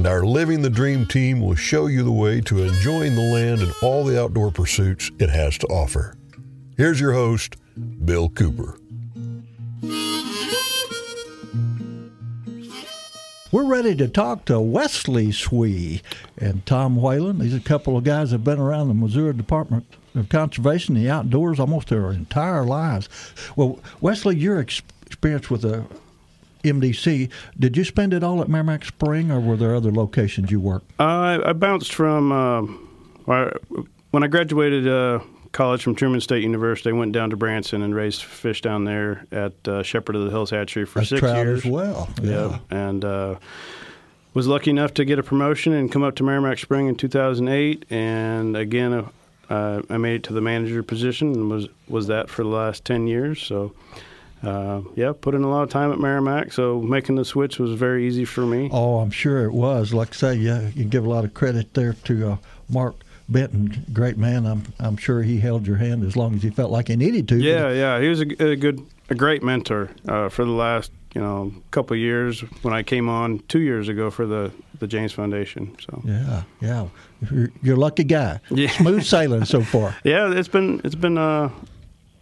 and our Living the Dream team will show you the way to enjoying the land and all the outdoor pursuits it has to offer. Here's your host, Bill Cooper. We're ready to talk to Wesley Swee and Tom Whalen. These are a couple of guys that have been around the Missouri Department of Conservation the outdoors almost their entire lives. Well, Wesley, your experience with the MDC. Did you spend it all at Meramec Spring, or were there other locations you worked? Uh, I bounced from uh, when I graduated uh, college from Truman State University. I went down to Branson and raised fish down there at uh, Shepherd of the Hills Hatchery for six years. as well. Yeah, and uh, was lucky enough to get a promotion and come up to Meramec Spring in 2008. And again, uh, I made it to the manager position and was was that for the last 10 years. So uh, yeah, put in a lot of time at Meramec, so making the switch was very easy for me. Oh, I'm sure it was. Like I say, yeah, you give a lot of credit there to uh, Mark Benton, great man. I'm I'm sure he held your hand as long as he felt like he needed to. Yeah, yeah, he was a, a good, a great mentor uh, for the last you know couple years when I came on two years ago for the the James Foundation. So yeah, yeah, you're, you're a lucky guy. Yeah, smooth sailing so far. yeah, it's been it's been uh,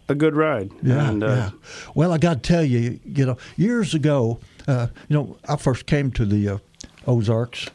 a good ride. Yeah, and, uh, yeah. Well, I got to tell you, you know, years ago, uh, you know, I first came to the uh, Ozarks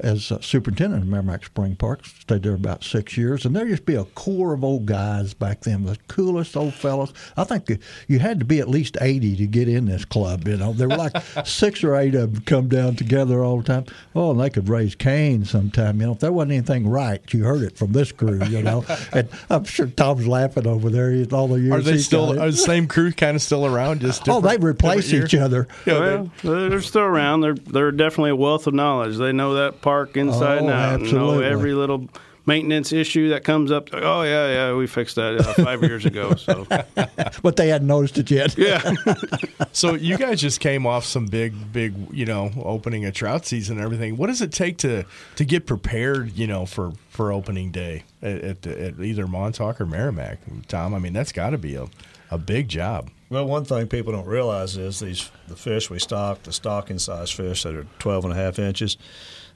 as superintendent of Meramec Spring Park. Stayed there about six years, and there used to be a core of old guys back then, the coolest old fellows. I think you had to be at least eighty to get in this club. You know, there were like six or eight of them come down together all the time. Oh, and they could raise Cain sometime. You know, if there wasn't anything right, you heard it from this crew. You know, and I'm sure Tom's laughing over there. All the years. Are they still? Are the same crew kind of still around? Just oh, they replace each other. Yeah, well, they're still around. They're they're definitely a wealth of knowledge. They know that park inside oh, and out. Absolutely. know every little maintenance issue that comes up. Oh yeah, yeah, we fixed that uh, five years ago. So, but they hadn't noticed it yet. Yeah. so you guys just came off some big, big, you know, opening a trout season and everything. What does it take to to get prepared, you know, for for opening day at, at, at either Montauk or Meramec? Tom, I mean, that's got to be a a big job. Well, one thing people don't realize is these the fish we stock, the stocking size fish that are 12 and a half inches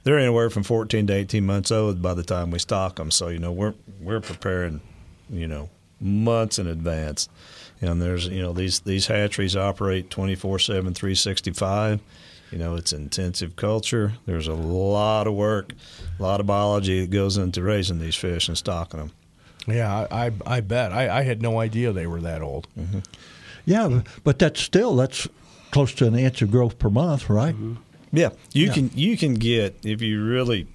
they're anywhere from 14 to 18 months old by the time we stock them. So you know we're we're preparing, you know, months in advance. And there's you know these these hatcheries operate 24/7, 365. You know it's intensive culture. There's a lot of work, a lot of biology that goes into raising these fish and stocking them. Yeah, I I, I bet. I, I had no idea they were that old. Mm-hmm. Yeah, but that's still that's close to an inch of growth per month, right? Mm-hmm. Yeah, you yeah. can you can get if you really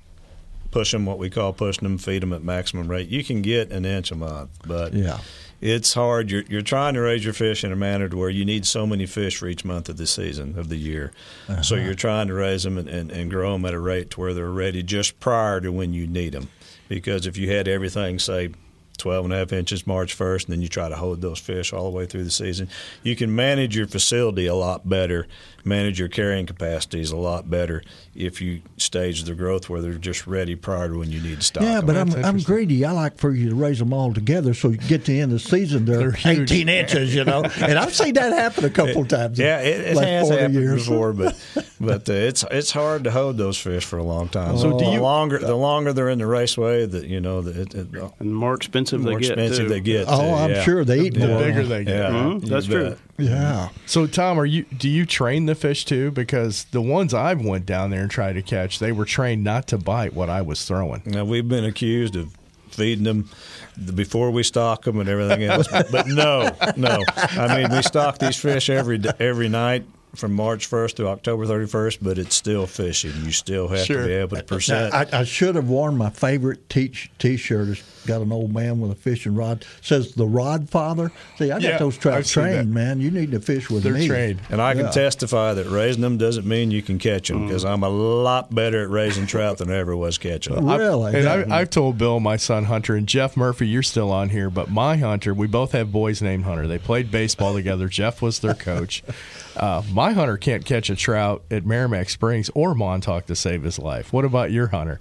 push them what we call pushing them, feed them at maximum rate. You can get an inch a month, but yeah. It's hard. You're, you're trying to raise your fish in a manner to where you need so many fish for each month of the season of the year. Uh-huh. So you're trying to raise them and, and, and grow them at a rate to where they're ready just prior to when you need them. Because if you had everything, say, 12 and a half inches March 1st, and then you try to hold those fish all the way through the season. You can manage your facility a lot better, manage your carrying capacities a lot better if you stage the growth where they're just ready prior to when you need to stop. Yeah, them. but I'm, I'm greedy. I like for you to raise them all together so you get to the end of the season, they're, they're 18 inches, you know. and I've seen that happen a couple it, times. Yeah, it, it like has happened years. before, but but uh, it's it's hard to hold those fish for a long time. So do you, the longer the longer they're in the raceway, that you know, the, it, and more expensive more they get. Expensive too. they get. Oh, too, I'm yeah. sure they eat the more. bigger they get. Yeah, mm-hmm. that's true. Yeah. So Tom, are you do you train the fish too? Because the ones I've went down there and tried to catch, they were trained not to bite what I was throwing. Now we've been accused of feeding them before we stock them and everything else, but no, no. I mean, we stock these fish every every night from March 1st to October 31st, but it's still fishing. You still have Sure. to be able to present. I, I should have worn my favorite teach T-shirt. It's got an old man with a fishing rod. says the Rod Father. See, I got Yeah, those trout I've trained, man. You need to fish with They're me. trained. and I can Yeah. testify that raising them doesn't mean you can catch them Mm. because I'm a lot better at raising trout than I ever was catching them. Really? And Yeah. I, I've told Bill, my son Hunter, and Jeff Murphy, you're still on here, but my Hunter, we both have boys named Hunter. They played baseball together. Jeff was their coach. Uh, my Hunter can't catch a trout at Meramec Springs or Montauk to save his life. What about your Hunter?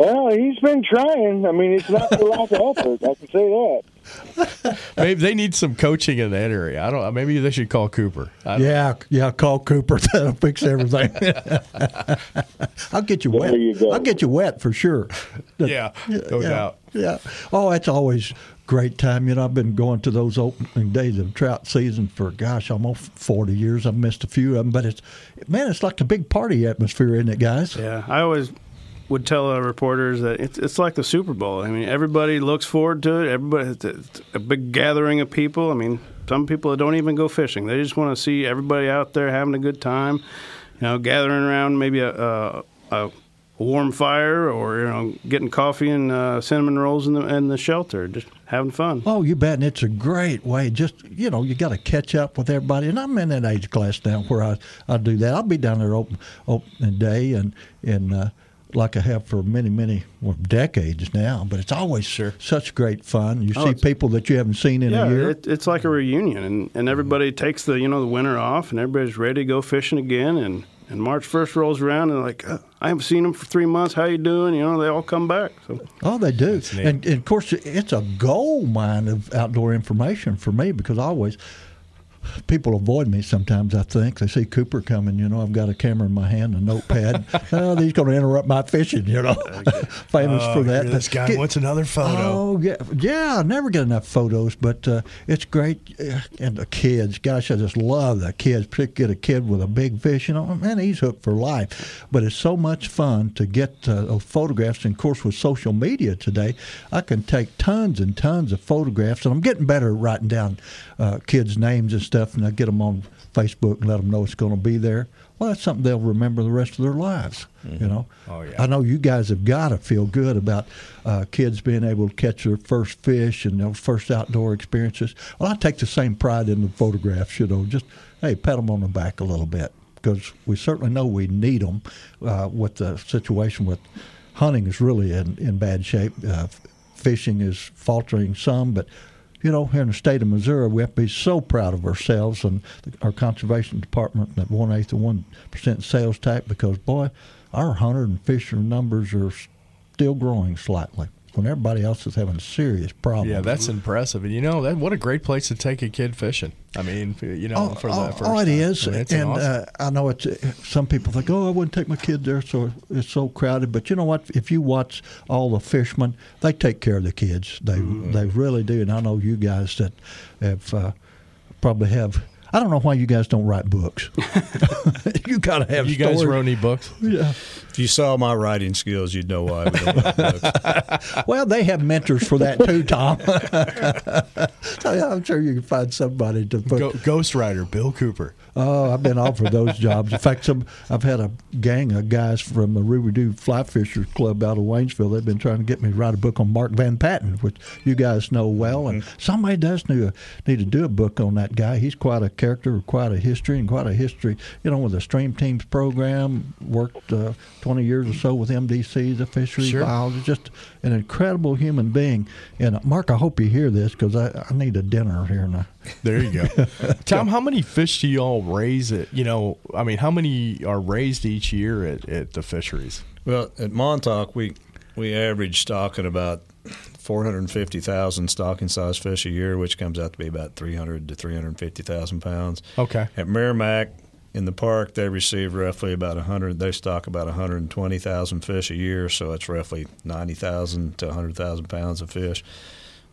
Well, he's been trying. I mean, it's not for lack of effort. I can say that. Maybe they need some coaching in that area. I don't. Maybe they should call Cooper. I don't- Yeah, yeah. Call Cooper. That'll fix everything. I'll get you wet. You go. I'll get you wet for sure. Yeah, no yeah, doubt. Yeah. Oh, that's always great time. You know, I've been going to those opening days of trout season for gosh, almost forty years. I've missed a few of them, but it's man, it's like a big party atmosphere, isn't it, guys? Yeah, I always would tell uh, reporters that it's it's like the Super Bowl. I mean, everybody looks forward to it. Everybody, it's, a big gathering of people. I mean, some people don't even go fishing; they just want to see everybody out there having a good time. You know, gathering around maybe a, a, a warm fire, or you know, getting coffee and uh, cinnamon rolls in the in the shelter, just having fun. Oh, you bet. And it's a great way. Just, you know, you got to catch up with everybody. And I'm in that age class now where I, I do that. I'll be down there open, opening day and, and, uh, like I have for many, many well, decades now, but it's always Sure. such great fun. You Oh, see people that you haven't seen in yeah, a year. It, it's like a reunion, and, and everybody takes the you know the winter off, and everybody's ready to go fishing again. And, and March first rolls around, and like uh, I haven't seen them for three months. How you doing? You know, they all come back. So Oh, they do, and, and of course, it's a gold mine of outdoor information for me because I always people avoid me sometimes. I think they see Cooper coming. You know, I've got a camera in my hand, a notepad. oh, he's going to interrupt my fishing. You know, famous Oh, for that. this guy get- wants another photo. Oh yeah, yeah. I never get enough photos, but uh, it's great. Uh, And the kids, gosh, I just love the kids. Particularly get a kid with a big fish, you know, man, he's hooked for life. But it's so much fun to get uh, photographs. And of course, with social media today, I can take tons and tons of photographs, and I'm getting better at writing down uh, kids' names and stuff, and I get them on Facebook and let them know it's going to be there. Well, that's something they'll remember the rest of their lives. You know. Oh, yeah. I know you guys have got to feel good about uh, kids being able to catch their first fish and their first outdoor experiences. Well, I take the same pride in the photographs. You know, just hey, pat them on the back a little bit because we certainly know we need them uh, with the situation with hunting is really in, in bad shape. Uh, fishing is faltering some, but you know, here in the state of Missouri, we have to be so proud of ourselves and the, our conservation department that one eighth of one percent sales tax because boy, our hunter and fisher numbers are still growing slightly when everybody else is having serious problems. Yeah, that's impressive. And you know, that what a great place to take a kid fishing. I mean, you know, for oh, that first oh, it time. is, I mean, an and awesome- uh, I know it's. Some people think, "Oh, I wouldn't take my kid there, so it's so crowded." But you know what? If you watch all the fishermen, they take care of the kids. They Mm-hmm. they really do, and I know you guys that have uh, probably have. I don't know why you guys don't write books. you got to have. you guys stories. wrote any books? Yeah. If you saw my writing skills, you'd know why. We don't write books. Well, they have mentors for that too, Tom. so, yeah, I'm sure you can find somebody to put. Go, Ghostwriter, Bill Cooper. Oh, I've been offered those jobs. In fact, some I've had a gang of guys from the Roubidoux Fly Fishers Club out of Waynesville. They've been trying to get me to write a book on Mark Van Patten, which you guys know well. And somebody does need, need to do a book on that guy. He's quite a character, quite a history, and quite a history. You know, with the Stream Teams program, worked uh, 20 years or so with MDC, the fisheries Sure. biologist, just an incredible human being. And uh, Mark, I hope you hear this because I, I need a dinner here now. There you go. Tom, how many fish do y'all raise at, you know, I mean, how many are raised each year at, at the fisheries? Well, at Montauk, we we average stocking about 450,000 stocking size fish a year, which comes out to be about 300 to 350,000 pounds. Okay. At Meramec, in the park, they receive roughly about 100. They stock about 120,000 fish a year, so it's roughly 90,000 to 100,000 pounds of fish.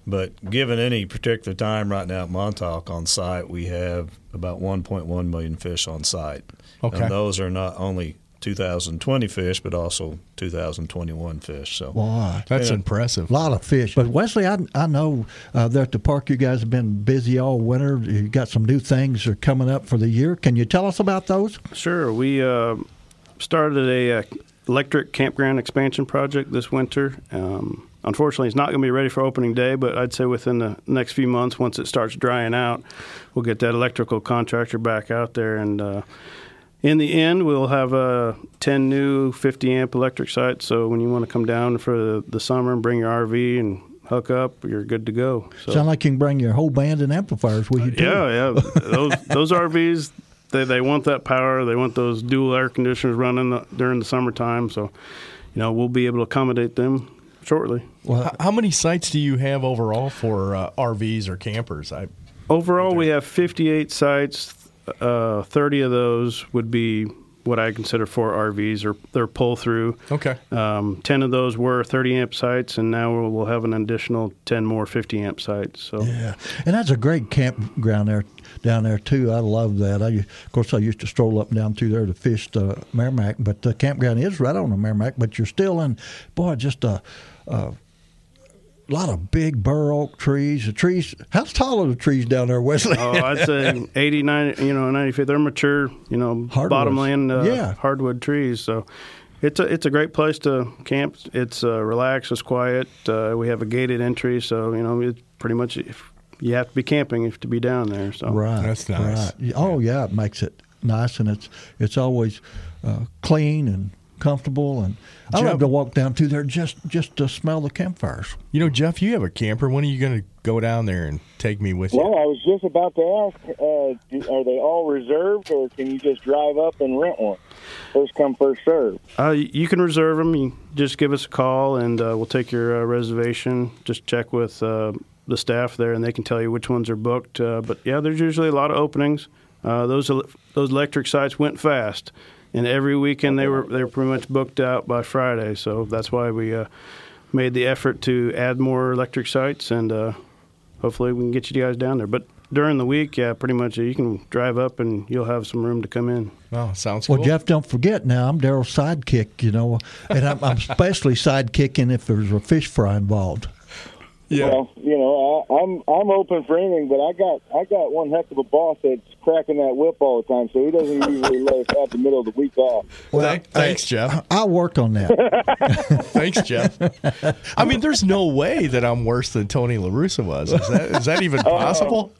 But given any particular time right now at Montauk on site, we have about 1.1 million fish on site. Okay. And those are not only 2020 fish, but also 2021 fish. So Boy, That's Yeah. impressive. a lot of fish. But Wesley, I, I know uh, there at the park, you guys have been busy all winter. You got some new things that are coming up for the year. Can you tell us about those? Sure. We uh, started a uh, electric campground expansion project this winter. Um, unfortunately, it's not going to be ready for opening day, but I'd say within the next few months, once it starts drying out, we'll get that electrical contractor back out there. And uh, in the end, we'll have uh, 10 new 50 amp electric sites. So when you want to come down for the, the summer and bring your RV and hook up, you're good to go. So. Sound like you can bring your whole band and amplifiers with you too. Yeah, yeah. those those RVs, they they want that power. They want those dual air conditioners running the, during the summertime. So, you know, we'll be able to accommodate them shortly. Well, H- How many sites do you have overall for uh, RVs or campers? I Overall, we have 58 sites. Uh, 30 of those would be what I consider for RVs or their pull through. okay. Um, 10 of those were 30 amp sites, and now we'll, we'll have an additional 10 more 50 amp sites. So. Yeah, and that's a great campground there down there too. I love that. I, of course, I used to stroll up and down through there to fish the Meramec, but the campground is right on the Meramec. But you're still in, boy, just a, a lot of big bur oak trees. The trees, how tall are the trees down there, Wesley? Oh, I'd say 80, 90, you know, 90 feet. They're mature, you know, Hardwoods. bottomland uh, Yeah. hardwood trees. So it's a it's a great place to camp. It's uh, relaxed, it's quiet. Uh, we have a gated entry, so you know, it's pretty much if you have to be camping if to be down there. So Right, That's nice. Right. Oh yeah, it makes it nice, and it's it's always uh, clean and comfortable. And I Jeff- love to walk down to there just just to smell the campfires. You know, Jeff, you have a camper. When are you going to go down there and take me with you? Well, I was just about to ask: uh, do- Are they all reserved, or can you just drive up and rent one? First come, first serve. uh, you can reserve them. You just give us a call, and uh, we'll take your uh, reservation. Just check with uh, the staff there, and they can tell you which ones are booked. Uh, but yeah, there's usually a lot of openings. Uh, those el- those electric sites went fast, and every weekend they were they were pretty much booked out by Friday. So that's why we uh, made the effort to add more electric sites, and uh, hopefully we can get you guys down there. But during the week, yeah, pretty much you can drive up, and you'll have some room to come in. Oh, sounds cool. Well, Jeff, don't forget now, I'm Daryl's sidekick, you know, and I'm, I'm especially sidekicking if there's a fish fry involved. Yeah. Well, you know, I, I'm I'm open for anything, but I got I got one heck of a boss that's cracking that whip all the time, so he doesn't usually let us have the middle of the week off. Thank- thanks, Jeff. I'll work on that. Thanks, Jeff. I mean, there's no way that I'm worse than Tony LaRussa was. Is that, is that even oh. possible?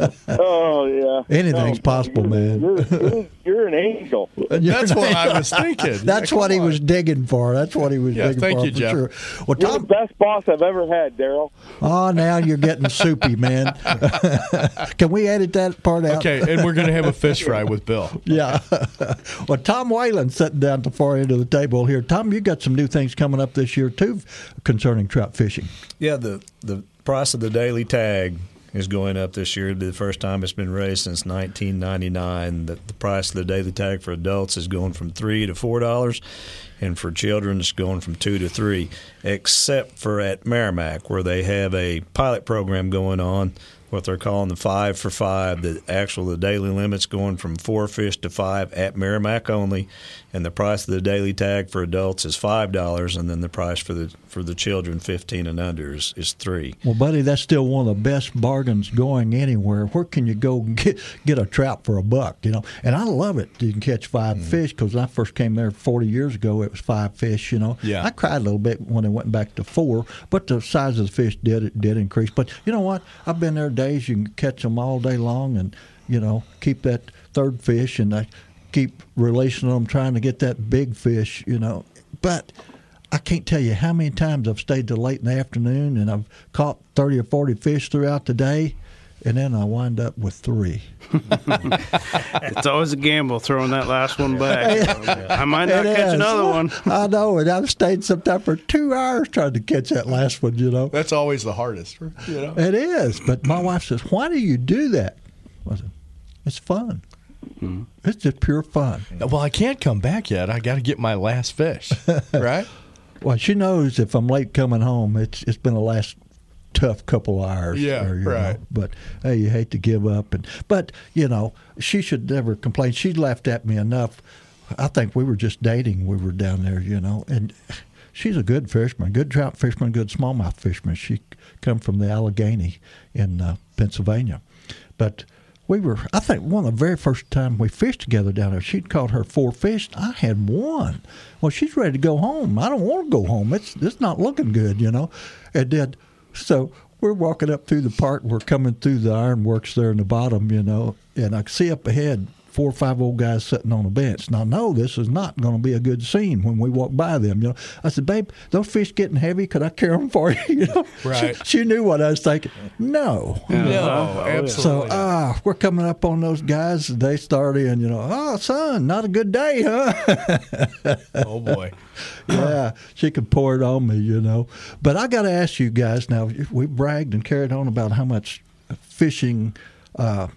Oh yeah, Anything's No, possible, man. You're, you're, you're an angel. That's what I was thinking. That's Yeah, what he on. was digging for. That's what he was Yeah, digging thank for. you, for Jeff. Sure. Well, You're the best boss I've ever had, Daryl. oh, now you're getting soupy, man. Can we edit that part out? Okay, and we're going to have a fish fry with Bill. Yeah. well, Tom Whalen sitting down at the far end of the table here. Tom, you got some new things coming up this year too concerning trout fishing. Yeah, the the price of the daily tag is going up this year. It'll be the first time it's been raised since 1999. The, the price of the daily tag for adults is going from three to four dollars, and for children it's going from two to three. Except for at Meramec, where they have a pilot program going on, what they're calling the five for five. The actual the daily limit's going from four fish to five at Meramec only, and the price of the daily tag for adults is five dollars, and then the price for the for the children fifteen and under is, is three. Well, buddy, that's still one of the best bargains going anywhere. Where can you go and get get a trout for a buck? You know, and I love it. You can catch 5 Mm. fish because when I first came there 40 years ago, it was five fish. You know, Yeah. I cried a little bit when it went back to four, but the size of the fish did did increase. But you know what? I've been there days you can catch them all day long, and you know, keep that third fish, and I keep releasing them, trying to get that big fish. You know, but. I can't tell you how many times I've stayed till late in the afternoon and I've caught 30 or 40 fish throughout the day, and then I wind up with three. It's always a gamble throwing that last one back. I might not It catch is. another one. I know, and I've stayed sometimes for two hours trying to catch that last one, you know. That's always the hardest. You know? It is. But my wife says, Why do you do that? I said, It's fun. Mm-hmm. It's just pure fun. Well, I can't come back yet. I got to get my last fish, right? Well, she knows if I'm late coming home, it's it's been the last tough couple of hours. Yeah, right. know. But hey, you hate to give up, and but you know she should never complain. She laughed at me enough I think we were just dating. We were down there, you know, and she's a good fisherman, good trout fisherman, good smallmouth fisherman. She come from the Allegheny in uh, Pennsylvania, but we were. I think one of the very first time we fished together down there, she'd caught her four fish. I had one. Well, she's ready to go home. I don't want to go home. It's it's not looking good, you know. And then so we're walking up through the park. We're coming through the ironworks there in the bottom, you know, and I see up ahead four or five old guys sitting on a bench. Now, no, this is not going to be a good scene when we walk by them. You know, I said, "Babe, those fish getting heavy. Could I carry them for you?" you know, Right. She, she knew what I was thinking. No, No, yeah. absolutely. so not. ah, we're coming up on those guys. They start in, you know. Oh, son, not a good day, huh? oh boy. yeah, she could pour it on me, you know. But I got to ask you guys now. We bragged and carried on about how much fishing. Uh,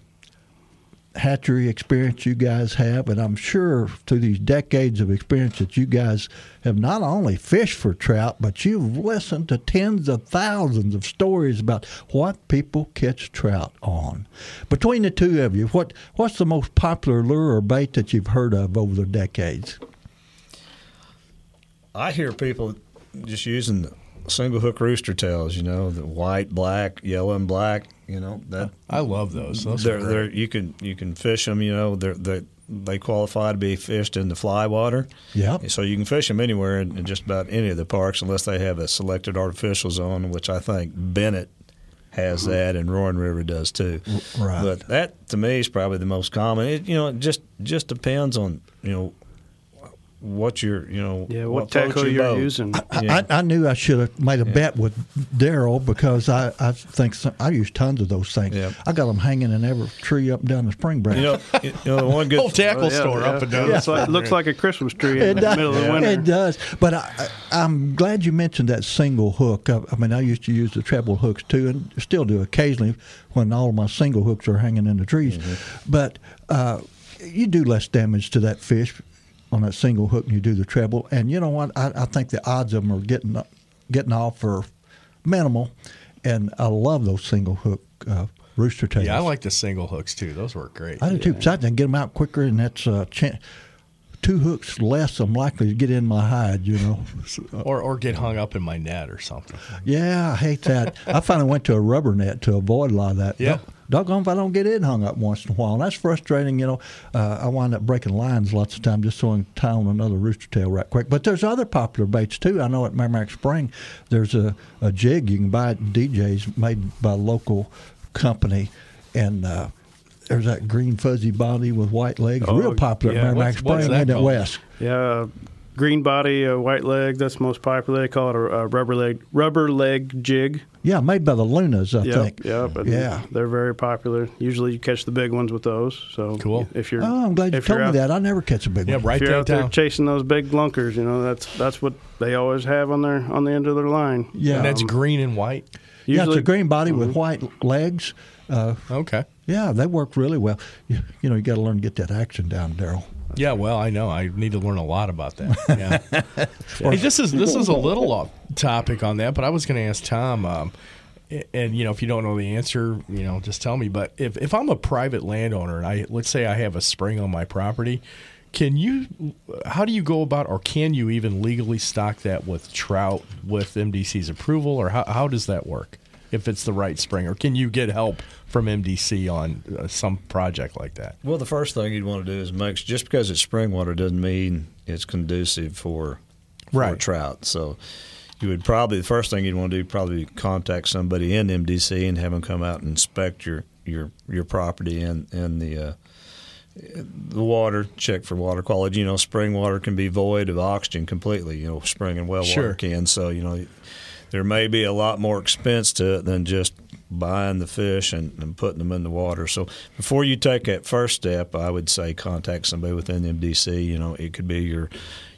hatchery experience you guys have, and I'm sure through these decades of experience that you guys have not only fished for trout, but you've listened to tens of thousands of stories about what people catch trout on. Between the two of you, what what's the most popular lure or bait that you've heard of over the decades? I hear people just using the single hook rooster tails. You know, the white, black, yellow, and black. You know that I love those. Those they're, they're you can you can fish them. You know, they're they they qualify to be fished in the fly water. Yep. So you can fish them anywhere in, in just about any of the parks, unless they have a selected artificial zone, which I think Bennett has mm-hmm. that, and Roaring River does too. right. But that to me is probably the most common. It, you know, it just just depends on you know what you're you know Yeah, what, floats tackle you're boat. using. Yeah. I, I knew I should have made a bet with Daryl because I, I think some, I use tons of those things. Yeah. I got them hanging in every tree up and down the spring branch. You know, you know the one good Whole tackle yeah, store yeah. up and down. Looks like, looks like a Christmas tree in It the does. middle of the winter. It does. But I, I, I'm glad you mentioned that single hook. I, I mean, I used to use the treble hooks too, and still do occasionally when all of my single hooks are hanging in the trees. Mm-hmm. But uh, you do less damage to that fish on that single hook and you do the treble. And you know what? I, I think the odds of them are getting getting off are minimal. And I love those single hook uh, rooster tails. Yeah, I like the single hooks too. Those work great. I do too. Besides, I can get them out quicker, and that's uh, two hooks less. I'm likely to get in my hide. You know. Or or get hung up in my net or something. Yeah, I hate that. I finally went to a rubber net to avoid a lot of that. Yeah. Dog- Doggone if I don't get it hung up once in a while. And that's frustrating, you know. Uh, I wind up breaking lines lots of times just so I can tie on another rooster tail right quick. But there's other popular baits too. I know at Meramec Spring there's a, a jig you can buy at DJ's made by a local company. And uh, there's that green fuzzy body with white legs. Oh, Real popular yeah. at Meramec What's- what's Spring that and at called? West. Yeah, green body, uh, white leg. That's most popular. They call it a, a rubber leg rubber leg jig. Yeah, made by the Lunas, I Yep, think. yep. Yeah. they're very popular. Usually, you catch the big ones with those. So Cool. If you're, Oh, I'm glad you told you're me out, that. I never catch a big Yeah, one. Yeah, right If you're out there chasing those big lunkers, you know that's that's what they always have on their on the end of their line. Yeah. And that's Um, green and white. yeah, it's a green body with Mhm. white legs. Uh, Okay. yeah, they work really well. You, you know, you got to learn to get that action down, Daryl. Yeah, well, I know. I need to learn a lot about that. Yeah. hey, this is this is a little off topic on that, but I was going to ask Tom. Um, and you know, if you don't know the answer, you know, just tell me. But if if I'm a private landowner and I let's say I have a spring on my property, can you? How do you go about, or can you even legally stock that with trout with MDC's approval, or how how does that work? If it's the right spring, or can you get help from MDC on uh, some project like that? Well, the first thing you'd want to do is make just because it's spring water doesn't mean it's conducive for, for Right. trout. So you would probably the first thing you'd want to do probably contact somebody in MDC and have them come out and inspect your your your property and and the uh, the water check for water quality. You know, spring water can be void of oxygen completely. You know, spring and well Sure. water can. So you know, there may be a lot more expense to it than just buying the fish and, and putting them in the water. So before you take that first step, I would say contact somebody within the MDC. You know, it could be your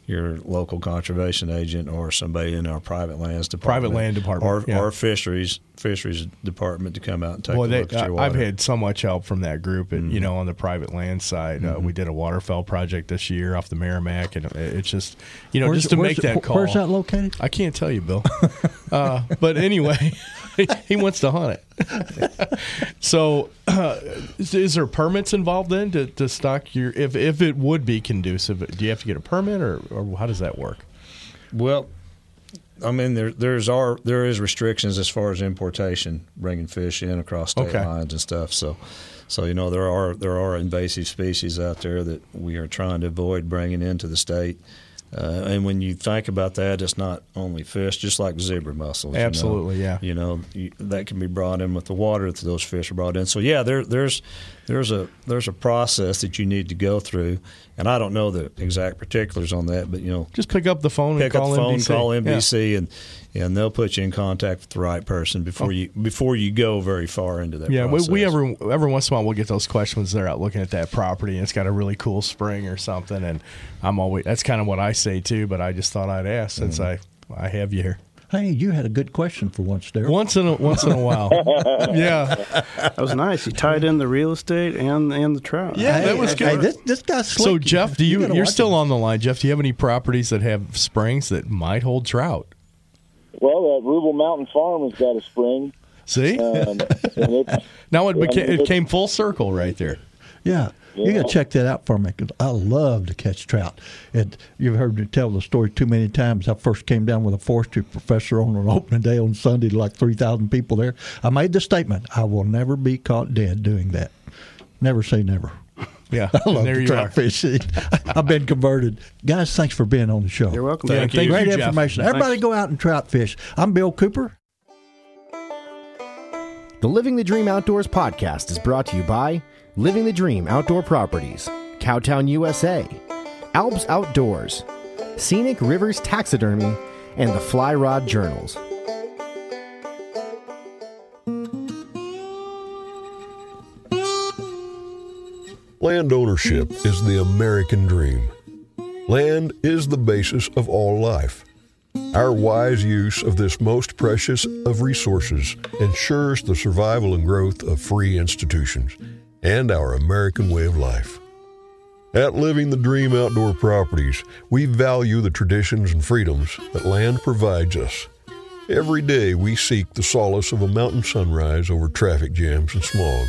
your local conservation agent or somebody in our private lands department, Private land department, or, yeah. or fisheries fisheries department to come out and take Boy, a they, look at your I- I've had so much help from that group, and you know, on the private land side, uh, we did a waterfowl project this year off the Meramec, and it's just, you know, Where's- just to make that call. Where's that located? I can't tell you, Bill. uh, but anyway, he wants to hunt it. so uh, is, is there permits involved then to, to stock your if if it would be conducive? Do you have to get a permit or, or how does that work? Well, I mean, there there's are there is restrictions as far as importation, bringing fish in across state Okay. lines and stuff. So, so you know there are there are invasive species out there that we are trying to avoid bringing into the state. Uh, and when you think about that, it's not only fish, just like zebra mussels. you know. Absolutely, yeah. You know you, that can be brought in with the water that those fish are brought in. So yeah, there, there's there's a there's a process that you need to go through, and I don't know the exact particulars on that, but you know Just pick up the phone pick and call up the phone, MDC. call Yeah. And and they'll put you in contact with the right person before oh. you before you go very far into that. Yeah, we, process. we every every once in a while we'll get those questions. They're out looking at that property and it's got a really cool spring or something, and I'm always that's kind of what I say too. But I just thought I'd ask since mm-hmm. I I have you here Hey, you had a good question for once there. once in a once in a while. yeah, That was nice. You tied in the real estate and and the trout. Yeah, that was Hey, good. this, this guy's slick. So Jeff, do you, gotta you are still him. on the line? Jeff, do you have any properties that have springs that might hold trout? Well, that Ruble Mountain Farm has got a spring. See, Um, it's, now it yeah, beca- it it- came full circle right there. Yeah. You got to check that out for me because I love to catch trout. And you've heard me tell the story too many times. I first came down with a forestry professor on an opening day on Sunday, to like 3,000 people there. I made the statement I will never be caught dead doing that. Never say never. Yeah, I love there to you trout are. fishing. I've been converted. Guys, thanks for being on the show. You're welcome. Thank thank you. Great Jeff. information. Everybody go out and trout fish. I'm Bill Cooper. The Living the Dream Outdoors podcast is brought to you by Living the Dream Outdoor Properties, Cowtown, USA, Alps Outdoors, Scenic Rivers Taxidermy, and the Fly Rod Journals. Land ownership is the American dream. Land is the basis of all life. Our wise use of this most precious of resources ensures the survival and growth of free institutions and our American way of life. At Living the Dream Outdoor Properties, we value the traditions and freedoms that land provides us. Every day we seek the solace of a mountain sunrise over traffic jams and smog,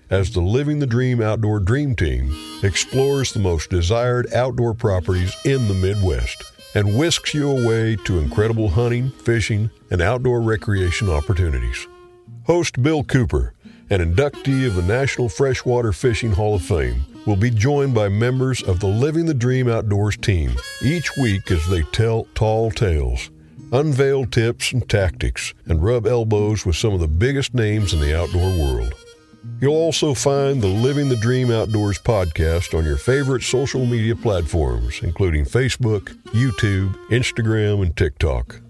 as the Living the Dream Outdoor Dream Team explores the most desired outdoor properties in the Midwest and whisks you away to incredible hunting, fishing, and outdoor recreation opportunities. Host Bill Cooper, an inductee of the National Freshwater Fishing Hall of Fame, will be joined by members of the Living the Dream Outdoors team each week as they tell tall tales, unveil tips and tactics, and rub elbows with some of the biggest names in the outdoor world. You'll also find the Living the Dream Outdoors podcast on your favorite social media platforms, including Facebook, YouTube, Instagram, and TikTok.